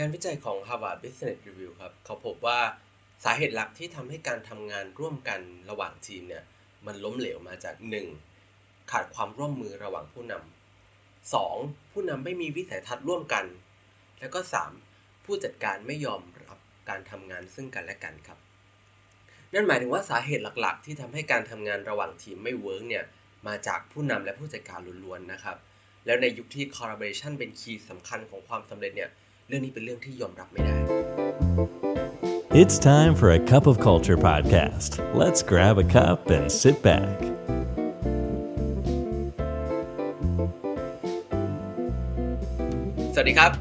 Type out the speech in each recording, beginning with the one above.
งานวิจัยของ Harvard Business Review ครับเขาพบว่าสาเหตุหลักที่ทำให้การทำงานร่วมกันระหว่างทีมเนี่ยมันล้มเหลวมาจาก 1. ขาดความร่วมมือระหว่างผู้นำ 2. ผู้นำไม่มีวิสัยทัศน์ร่วมกัน แล้วก็ 3. ผู้จัดการไม่ยอมรับการทำงานซึ่งกันและกันครับ นั่นหมายถึงว่าสาเหตุหลักๆ ที่ทำให้การทำงานระหว่างทีมไม่ work เนี่ยมาจากผู้นำและผู้จัดการล้วนๆนะครับ แล้วในยุคที่ collaboration เป็น key สำคัญของความสำเร็จเนี่ย เรื่องนี้เป็นเรื่องที่ยอมรับไม่ได้ It's time for a cup of culture podcast. Let's grab a cup and sit back. สวัสดีครับ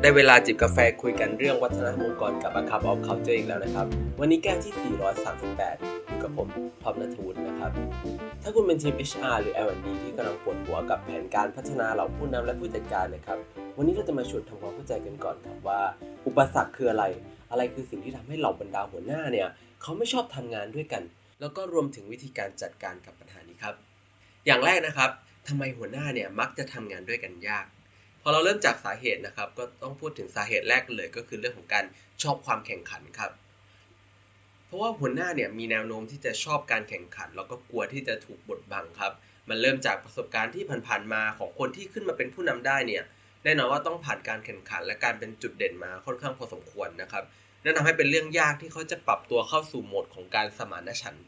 ได้เวลาจิบกาแฟคุยกันเรื่องวัฒนธรรมองค์กรกับ A Cup of Culture อีกแล้วนะครับ วันนี้แก้วที่ 438อยู่ กับผมท็อปนัทวุฒินะครับ ถ้าคุณเป็นทีม HR หรือ L&D ที่กำลังปวดหัวกับแผนการพัฒนาเหล่าผู้นำและผู้จัดการนะครับ วันนี้เราจะมาชวนทำความเข้าใจกันก่อนครับว่า อุปสรรคคืออะไร อะไรคือสิ่งที่ทำให้เหล่าบรรดาหัวหน้าเนี่ยเขาไม่ชอบทำงานด้วยกัน แล้วก็รวมถึงวิธีการจัดการกับปัญหานี้ครับ อย่างแรกนะครับทำไมหัวหน้าเนี่ยมักจะทำงานด้วยกันยากพอเราเริ่มจากสาเหตุนะครับ ก็ต้องพูดถึงสาเหตุแรกเลยก็คือเรื่องของการชอบความแข่งขันครับ เพราะว่าหัวหน้าเนี่ยมีแนวโน้มที่จะชอบการแข่งขัน แล้วก็กลัวที่จะถูกบดบังครับ มันเริ่มจากประสบการณ์ที่ผ่านๆมาของคนที่ขึ้นมาเป็นผู้นำได้เนี่ยแน่นอนว่าต้องผ่านการแข่งขัน และการเป็นจุดเด่นมาค่อนข้างพอสมควรนะครับนั่นทำให้เป็นเรื่องยากที่เขาจะปรับตัวเข้าสู่โหมดของการสมานฉันท์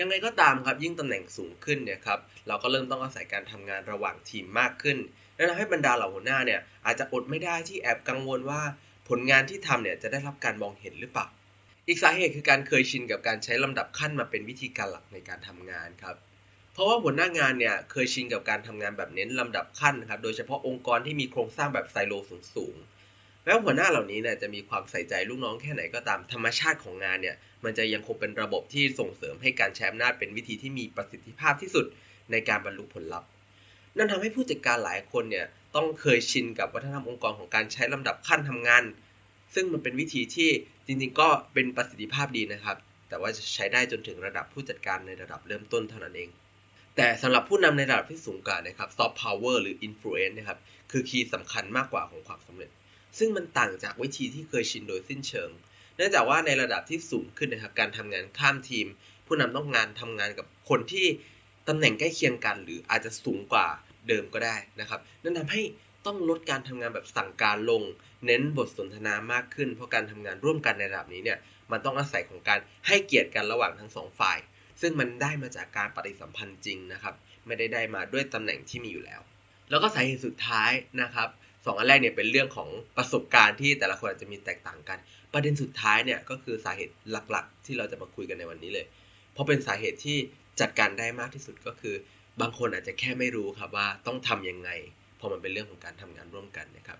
ยังไงก็ตามครับยิ่งตำแหน่งสูงขึ้นเนี่ยครับเราก็เริ่มต้องอาศัยการทำงานระหว่างทีมมากขึ้นและทำให้บรรดาเหล่าหัวหน้าเนี่ยอาจจะอดไม่ได้ที่แอบกังวลว่า ผลงานที่ทำเนี่ยจะได้รับการมองเห็นหรือเปล่า อีกสาเหตุคือการเคยชินกับการใช้ลำดับขั้นมาเป็นวิธีการหลักในการทำงานครับ เพราะว่าหัวหน้างานเนี่ยเคยชินกับการทำงานแบบเน้นลำดับขั้นครับ โดยเฉพาะองค์กรที่มีโครงสร้างแบบไซโลสูงๆแม้ว่าหัวหน้าเหล่านี้เนี่ยจะมีความใส่ใจลูกน้องแค่ไหนก็ตามธรรมชาติของงานเนี่ยมันจะยังคงเป็นระบบที่ส่งเสริมให้การใช้อำนาจเป็นวิธีที่มีประสิทธิภาพที่สุดในการบรรลุผลลัพธ์ นั่นทำให้ผู้จัดการหลายคนเนี่ยต้องเคยชินกับวัฒนธรรมองค์กรของการใช้ลำดับขั้นทำงาน ซึ่งมันเป็นวิธีที่จริงๆ ก็เป็นประสิทธิภาพดีนะครับ แต่ว่าจะใช้ได้จนถึงระดับผู้จัดการในระดับเริ่มต้นเท่านั้นเอง แต่สำหรับผู้นำในระดับที่สูงกว่านะครับ soft power หรือ influence นะครับคือคีย์สำคัญมากกว่าของความสำเร็จ ซึ่งมันต่างจากวิธีที่เคยชินโดยสิ้นเชิง เนื่องจากว่าในระดับที่สูงขึ้นนะครับการทำงานข้ามทีม ผู้นำต้องงานทำงานกับคนที่ตำแหน่งใกล้เคียงกัน หรืออาจจะสูงกว่าเดิมก็ได้นะครับ นั่นทำให้ต้องลดการทำงานแบบสั่งการลง เน้นบทสนทนามากขึ้น เพราะการทำงานร่วมกันในระดับนี้เนี่ยมันต้องอาศัยของการให้เกียรติกันระหว่างทั้งสองฝ่าย ซึ่งมันได้มาจากการปฏิสัมพันธ์จริงนะครับ ไม่ได้ได้มาด้วยตำแหน่งที่มีอยู่แล้ว แล้วก็สาเหตุสุดท้ายนะครับสองอันแรกเนี่ยเป็นเรื่องของประสบการณ์ที่แต่ละคนอาจจะมีแตกต่างกัน ประเด็นสุดท้ายเนี่ยก็คือสาเหตุหลักๆ ที่เราจะมาคุยกันในวันนี้เลย เพราะเป็นสาเหตุที่จัดการได้มากที่สุดก็คือ บางคนอาจจะแค่ไม่รู้ครับว่าต้องทํำยังไงพอมันเป็นเรื่องของการทำงานร่วมกันนะครับ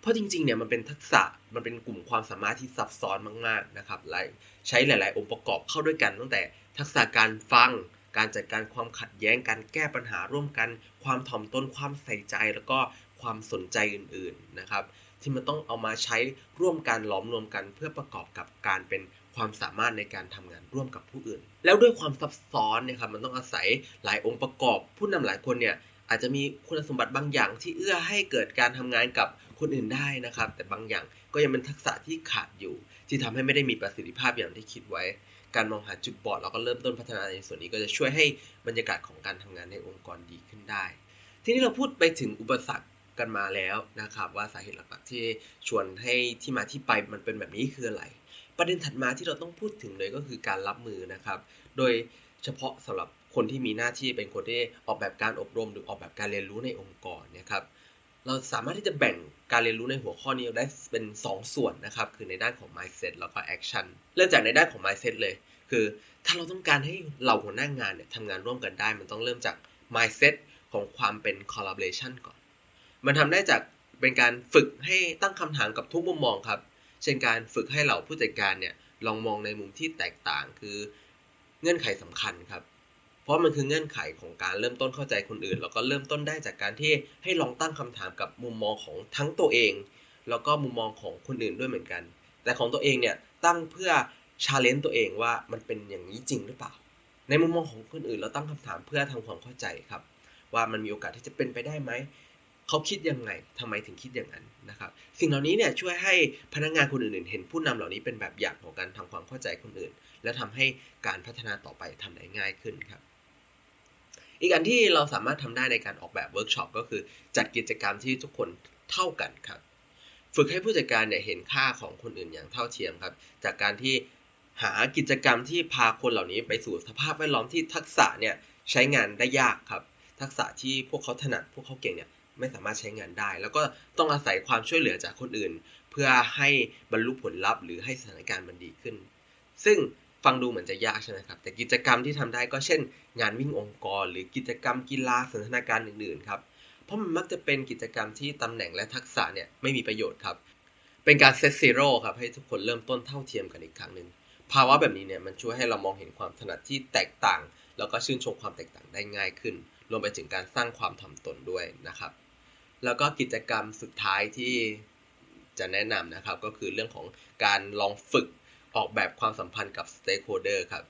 เพราะจริงๆเนี่ยมันเป็นทักษะมันเป็นกลุ่มความสามารถที่ซับซ้อนมากๆนะครับและใช้หลาย ๆ องค์ประกอบเข้าด้วยกัน ตั้งแต่ทักษะการฟัง การจัดการความขัดแย้งการแก้ปัญหาร่วมกัน ความถ่อมตนความใส่ใจแล้วก็ความสนใจอื่นๆนะครับ ที่มันต้องเอามาใช้ร่วมกันล้อมรวมกัน เพื่อประกอบกับการเป็นความสามารถในการทำงานร่วมกับผู้อื่น แล้วด้วยความซับซ้อนเนี่ยครับมันต้องอาศัยหลายองค์ประกอบ ผู้นำหลายคนเนี่ยอาจจะมีคุณสมบัติบางอย่างที่เอื้อให้เกิดการทำงานกับ คนอื่นได้นะครับ แต่บางอย่างก็ยังเป็นทักษะที่ขาดอยู่ ที่ทำให้ไม่ได้มีประสิทธิภาพอย่างที่คิดไว้ การมองหาจุดบอดแล้วก็เริ่มต้นพัฒนาในส่วนนี้ก็จะช่วยให้บรรยากาศของการทำงานในองค์กรดีขึ้นได้ ทีนี้เราพูดไปถึงอุปสรรคกันมาแล้วนะครับว่าสาเหตุหลักๆที่ชวนให้ที่มาที่ไปมันเป็นแบบนี้คืออะไร ประเด็นถัดมาที่เราต้องพูดถึงเลยก็คือการรับมือนะครับ โดยเฉพาะสำหรับคนที่มีหน้าที่เป็นคนที่ออกแบบการอบรมหรือออกแบบการเรียนรู้ในองค์กรนะครับ เราสามารถที่จะแบ่งการเรียนรู้ในหัวข้อนี้ได้เป็น 2 ส่วนนะครับ คือในด้านของ mindset แล้วก็ action เริ่มจากในด้านของ mindset เลย คือถ้าเราต้องการให้เราหัวหน้างานเนี่ยทำงานร่วมกันได้ มันต้องเริ่มจาก mindset ของความเป็น collaboration ก่อน มันทำได้จากเป็นการฝึกให้ตั้งคำถามกับทุกมุมมองครับ เช่นการฝึกให้เหล่าผู้จัดการเนี่ยลองมองในมุมที่แตกต่างคือเงื่อนไขสำคัญครับ ราะมันคือเงื่อนไขของการเริ่มต้นเข้าใจคนอื่น แล้วก็เริ่มต้นได้จากการที่ให้ลองตั้งคำถามกับมุมมองของทั้งตัวเอง แล้วก็มุมมองของคนอื่นด้วยเหมือนกัน แต่ของตัวเองเนี่ยตั้งเพื่อ challenge ตัวเองว่ามันเป็นอย่างนี้จริงหรือเปล่า ในมุมมองของคนอื่นเราตั้งคำถามเพื่อทำความเข้าใจครับ ว่ามันมีโอกาสที่จะเป็นไปได้ไหมเขาคิดยังไงทำไมถึงคิดอย่างนั้นนะครับ สิ่งเหล่านี้เนี่ยช่วยให้พนักงานคนอื่นๆ เห็นผู้นำเหล่านี้เป็นแบบอย่างของการทำความเข้าใจคนอื่น และทำให้การพัฒนาต่อไปทำได้ง่ายขึ้นครับ อีกอันที่เราสามารถทำได้ในการออกแบบเวิร์กช็อปก็คือจัดกิจกรรมที่ทุกคนเท่ากันครับ ฝึกให้ผู้จัดการเนี่ยเห็นค่าของคนอื่นอย่างเท่าเทียมครับ จากการที่หากิจกรรมที่พาคนเหล่านี้ไปสู่สภาพแวดล้อมที่ทักษะเนี่ยใช้งานได้ยากครับ ทักษะที่พวกเขาถนัดพวกเขาเก่งเนี่ยไม่สามารถใช้งานได้ แล้วก็ต้องอาศัยความช่วยเหลือจากคนอื่น เพื่อให้บรรลุผลลัพธ์หรือให้สถานการณ์มันดีขึ้น ซึ่ง ฟังดูเหมือนจะยากใช่ไหมครับ แต่กิจกรรมที่ทำได้ก็เช่น งานวิ่งองค์กร หรือกิจกรรมกีฬาสนทนาการอื่นๆครับเพราะมันมักจะเป็นกิจกรรมที่ตำแหน่งและทักษะเนี่ยไม่มีประโยชน์ครับ เป็นการ set zero ครับให้ทุกคนเริ่มต้นเท่าเทียมกันอีกครั้งหนึ่งภาวะแบบนี้เนี่ยมันช่วยให้เรามองเห็นความถนัดที่แตกต่าง แล้วก็ชื่นชมความแตกต่างได้ง่ายขึ้น รวมไปถึงการสร้างความถ่อมตนด้วยนะครับ แล้วก็กิจกรรมสุดท้ายที่จะแนะนำนะครับ ก็คือเรื่องของการลองฝึก ออกแบบความสัมพันธ์กับ stakeholder ครับ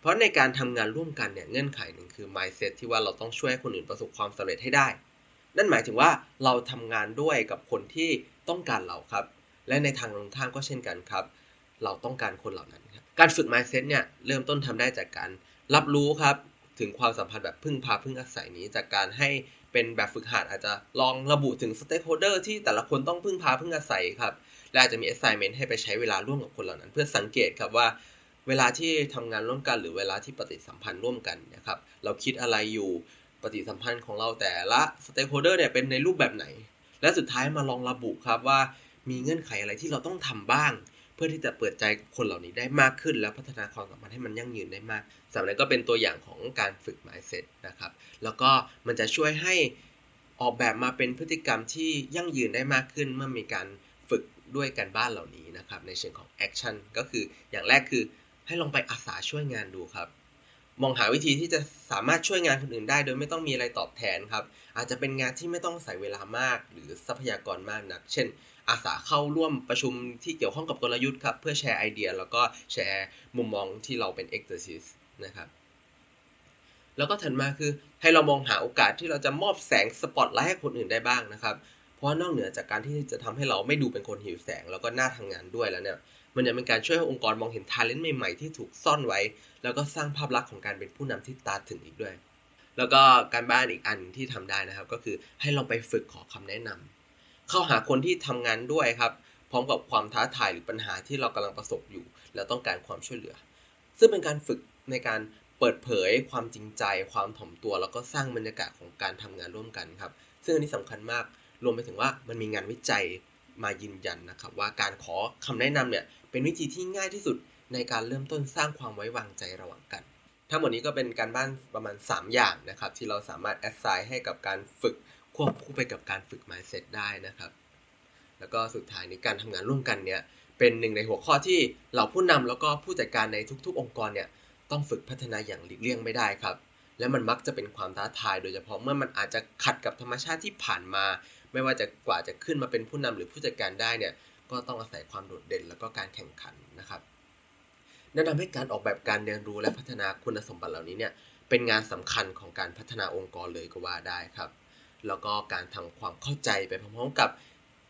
เพราะในการทำงานร่วมกันเนี่ยเงื่อนไขหนึ่งคือ mindset ที่ว่าเราต้องช่วยคนอื่นประสบความสำเร็จให้ได้ นั่นหมายถึงว่าเราทำงานด้วยกับคนที่ต้องการเราครับ และในทางตรงข้ามก็เช่นกันครับ เราต้องการคนเหล่านั้นครับการฝึก mindset เนี่ยเริ่มต้นทำได้จากการรับรู้ครับถึงความสัมพันธ์แบบพึ่งพาพึ่งอาศัยนี้จากการให้ เป็นแบบฝึกหัดอาจจะลองระบุถึง stakeholder ที่แต่ละคนต้องพึ่งพาพึ่งอาศัยครับ และอาจจะมี assignment ให้ไปใช้เวลาร่วมกับคนเหล่านั้น เพื่อสังเกตครับว่า เวลาที่ทำงานร่วมกัน หรือเวลาที่ปฏิสัมพันธ์ร่วมกันนะครับ เราคิดอะไรอยู่ปฏิสัมพันธ์ของเราแต่ละ stakeholder เนี่ยเป็นในรูปแบบไหน และสุดท้ายมาลองระบุครับว่ามีเงื่อนไขอะไรที่เราต้องทำบ้าง พื่อที่จะเปิดใจคนเหล่านี้ได้มากขึ้น แล้วพัฒนาความสัมพันธ์ให้มันยั่งยืนได้มากสำหรับนั้นก็เป็นตัวอย่างของการฝึก mindset นะครับ แล้วก็มันจะช่วยให้ออกแบบมาเป็นพฤติกรรมที่ยั่งยืนได้มากขึ้นเมื่อมีการฝึกด้วยการบ้านเหล่านี้นะครับ ในเชิงของ action ก็คืออย่างแรกคือให้ลองไปอาสาช่วยงานดูครับ มองหาวิธีที่จะสามารถช่วยงานคนอื่นได้ โดยไม่ต้องมีอะไรตอบแทนครับ อาจจะเป็นงานที่ไม่ต้องใส่เวลามาก หรือทรัพยากรมากนัก เช่น อาสาเข้าร่วมประชุมที่เกี่ยวข้องกับกลยุทธ์ครับ เพื่อแชร์ไอเดีย แล้วก็แชร์มุมมองที่เราเป็น exercise นะครับ แล้วก็ถัดมาคือให้เรามองหาโอกาสที่เราจะมอบแสงสปอตไลท์ให้คนอื่นได้บ้างนะครับ เพราะนอกเหนือจากการที่จะทำให้เราไม่ดูเป็นคนหิวแสง แล้วก็น่าทำงานด้วยแล้วเนี่ย มันจะเป็นการช่วยให้องค์กรมองเห็นทาเลนต์ใหม่ๆ ที่ถูกซ่อนไว้ แล้วก็สร้างภาพลักษณ์ของการเป็นผู้นำที่ตาถึงอีกด้วย แล้วก็การบ้านอีกอันที่ทำได้นะครับ ก็คือให้เราไปฝึกขอคำแนะนำเข้าหาคนที่ทำงานด้วยครับพร้อมกับความท้าทายหรือปัญหาที่เรากำลังประสบอยู่ แล้วต้องการความช่วยเหลือ ซึ่งเป็นการฝึกในการเปิดเผยความจริงใจ ความถ่อมตัว แล้วก็สร้างบรรยากาศของการทำงานร่วมกันครับ ซึ่งอันนี้สำคัญมาก รวมไปถึงว่ามันมีงานวิจัย มายืนยันนะครับว่าการขอคำแนะนำเนี่ยเป็นวิธีที่ง่ายที่สุดในการเริ่มต้นสร้างความไว้วางใจระหว่างกัน ทั้งหมดนี้ก็เป็นการบ้านประมาณ 3 อย่างนะครับ ที่เราสามารถแอดไซน์ให้กับการฝึกควบคู่ไปกับการฝึก mindset ได้นะครับ แล้วก็สุดท้ายในการทำงานร่วมกันเนี่ยเป็นหนึ่งในหัวข้อที่เราผู้นำแล้วก็ผู้จัดการในทุก ๆ องค์กรเนี่ยต้องฝึกพัฒนาอย่างหลีกเลี่ยงไม่ได้ครับ และมันมักจะเป็นความท้าทาย โดยเฉพาะเมื่อมันอาจจะขัดกับธรรมชาติที่ผ่านมา ไม่ว่าจะกว่าจะขึ้นมาเป็นผู้นำหรือผู้จัดการได้เนี่ยก็ต้องอาศัยความโดดเด่นแล้วก็การแข่งขันนะครับแนะนำให้การออกแบบการเรียนรู้และพัฒนาคุณสมบัติเหล่านี้เนี่ยเป็นงานสำคัญของการพัฒนาองค์กรเลยก็ว่าได้ครับ แล้วก็การทำความเข้าใจไปพร้อมๆกับ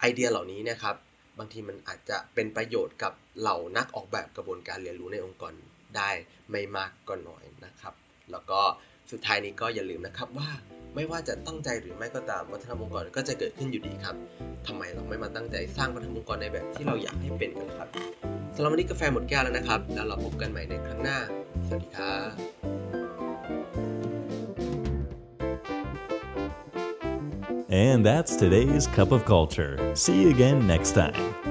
ไอเดียเหล่านี้นะครับ บางทีมันอาจจะเป็นประโยชน์กับเหล่านักออกแบบกระบวนการเรียนรู้ในองค์กรได้ไม่มากก็น้อยนะครับ แล้วก็สุดท้ายนี้ก็อย่าลืมนะครับว่า ไม่ว่าจะตั้งใจหรือไม่ก็ตามวัฒนธรรมองค์กรก็จะเกิดขึ้นอยู่ดีครับทำไมเราไม่มาตั้งใจสร้างวัฒนธรรมองค์กรในแบบที่เราอยากให้เป็นกันครับสำหรับวันนี้กาแฟหมดแก้วแล้วนะครับ แล้วเราพบกันใหม่ในครั้งหน้า สวัสดีครับ And that's today's Cup of Culture. See you again next time.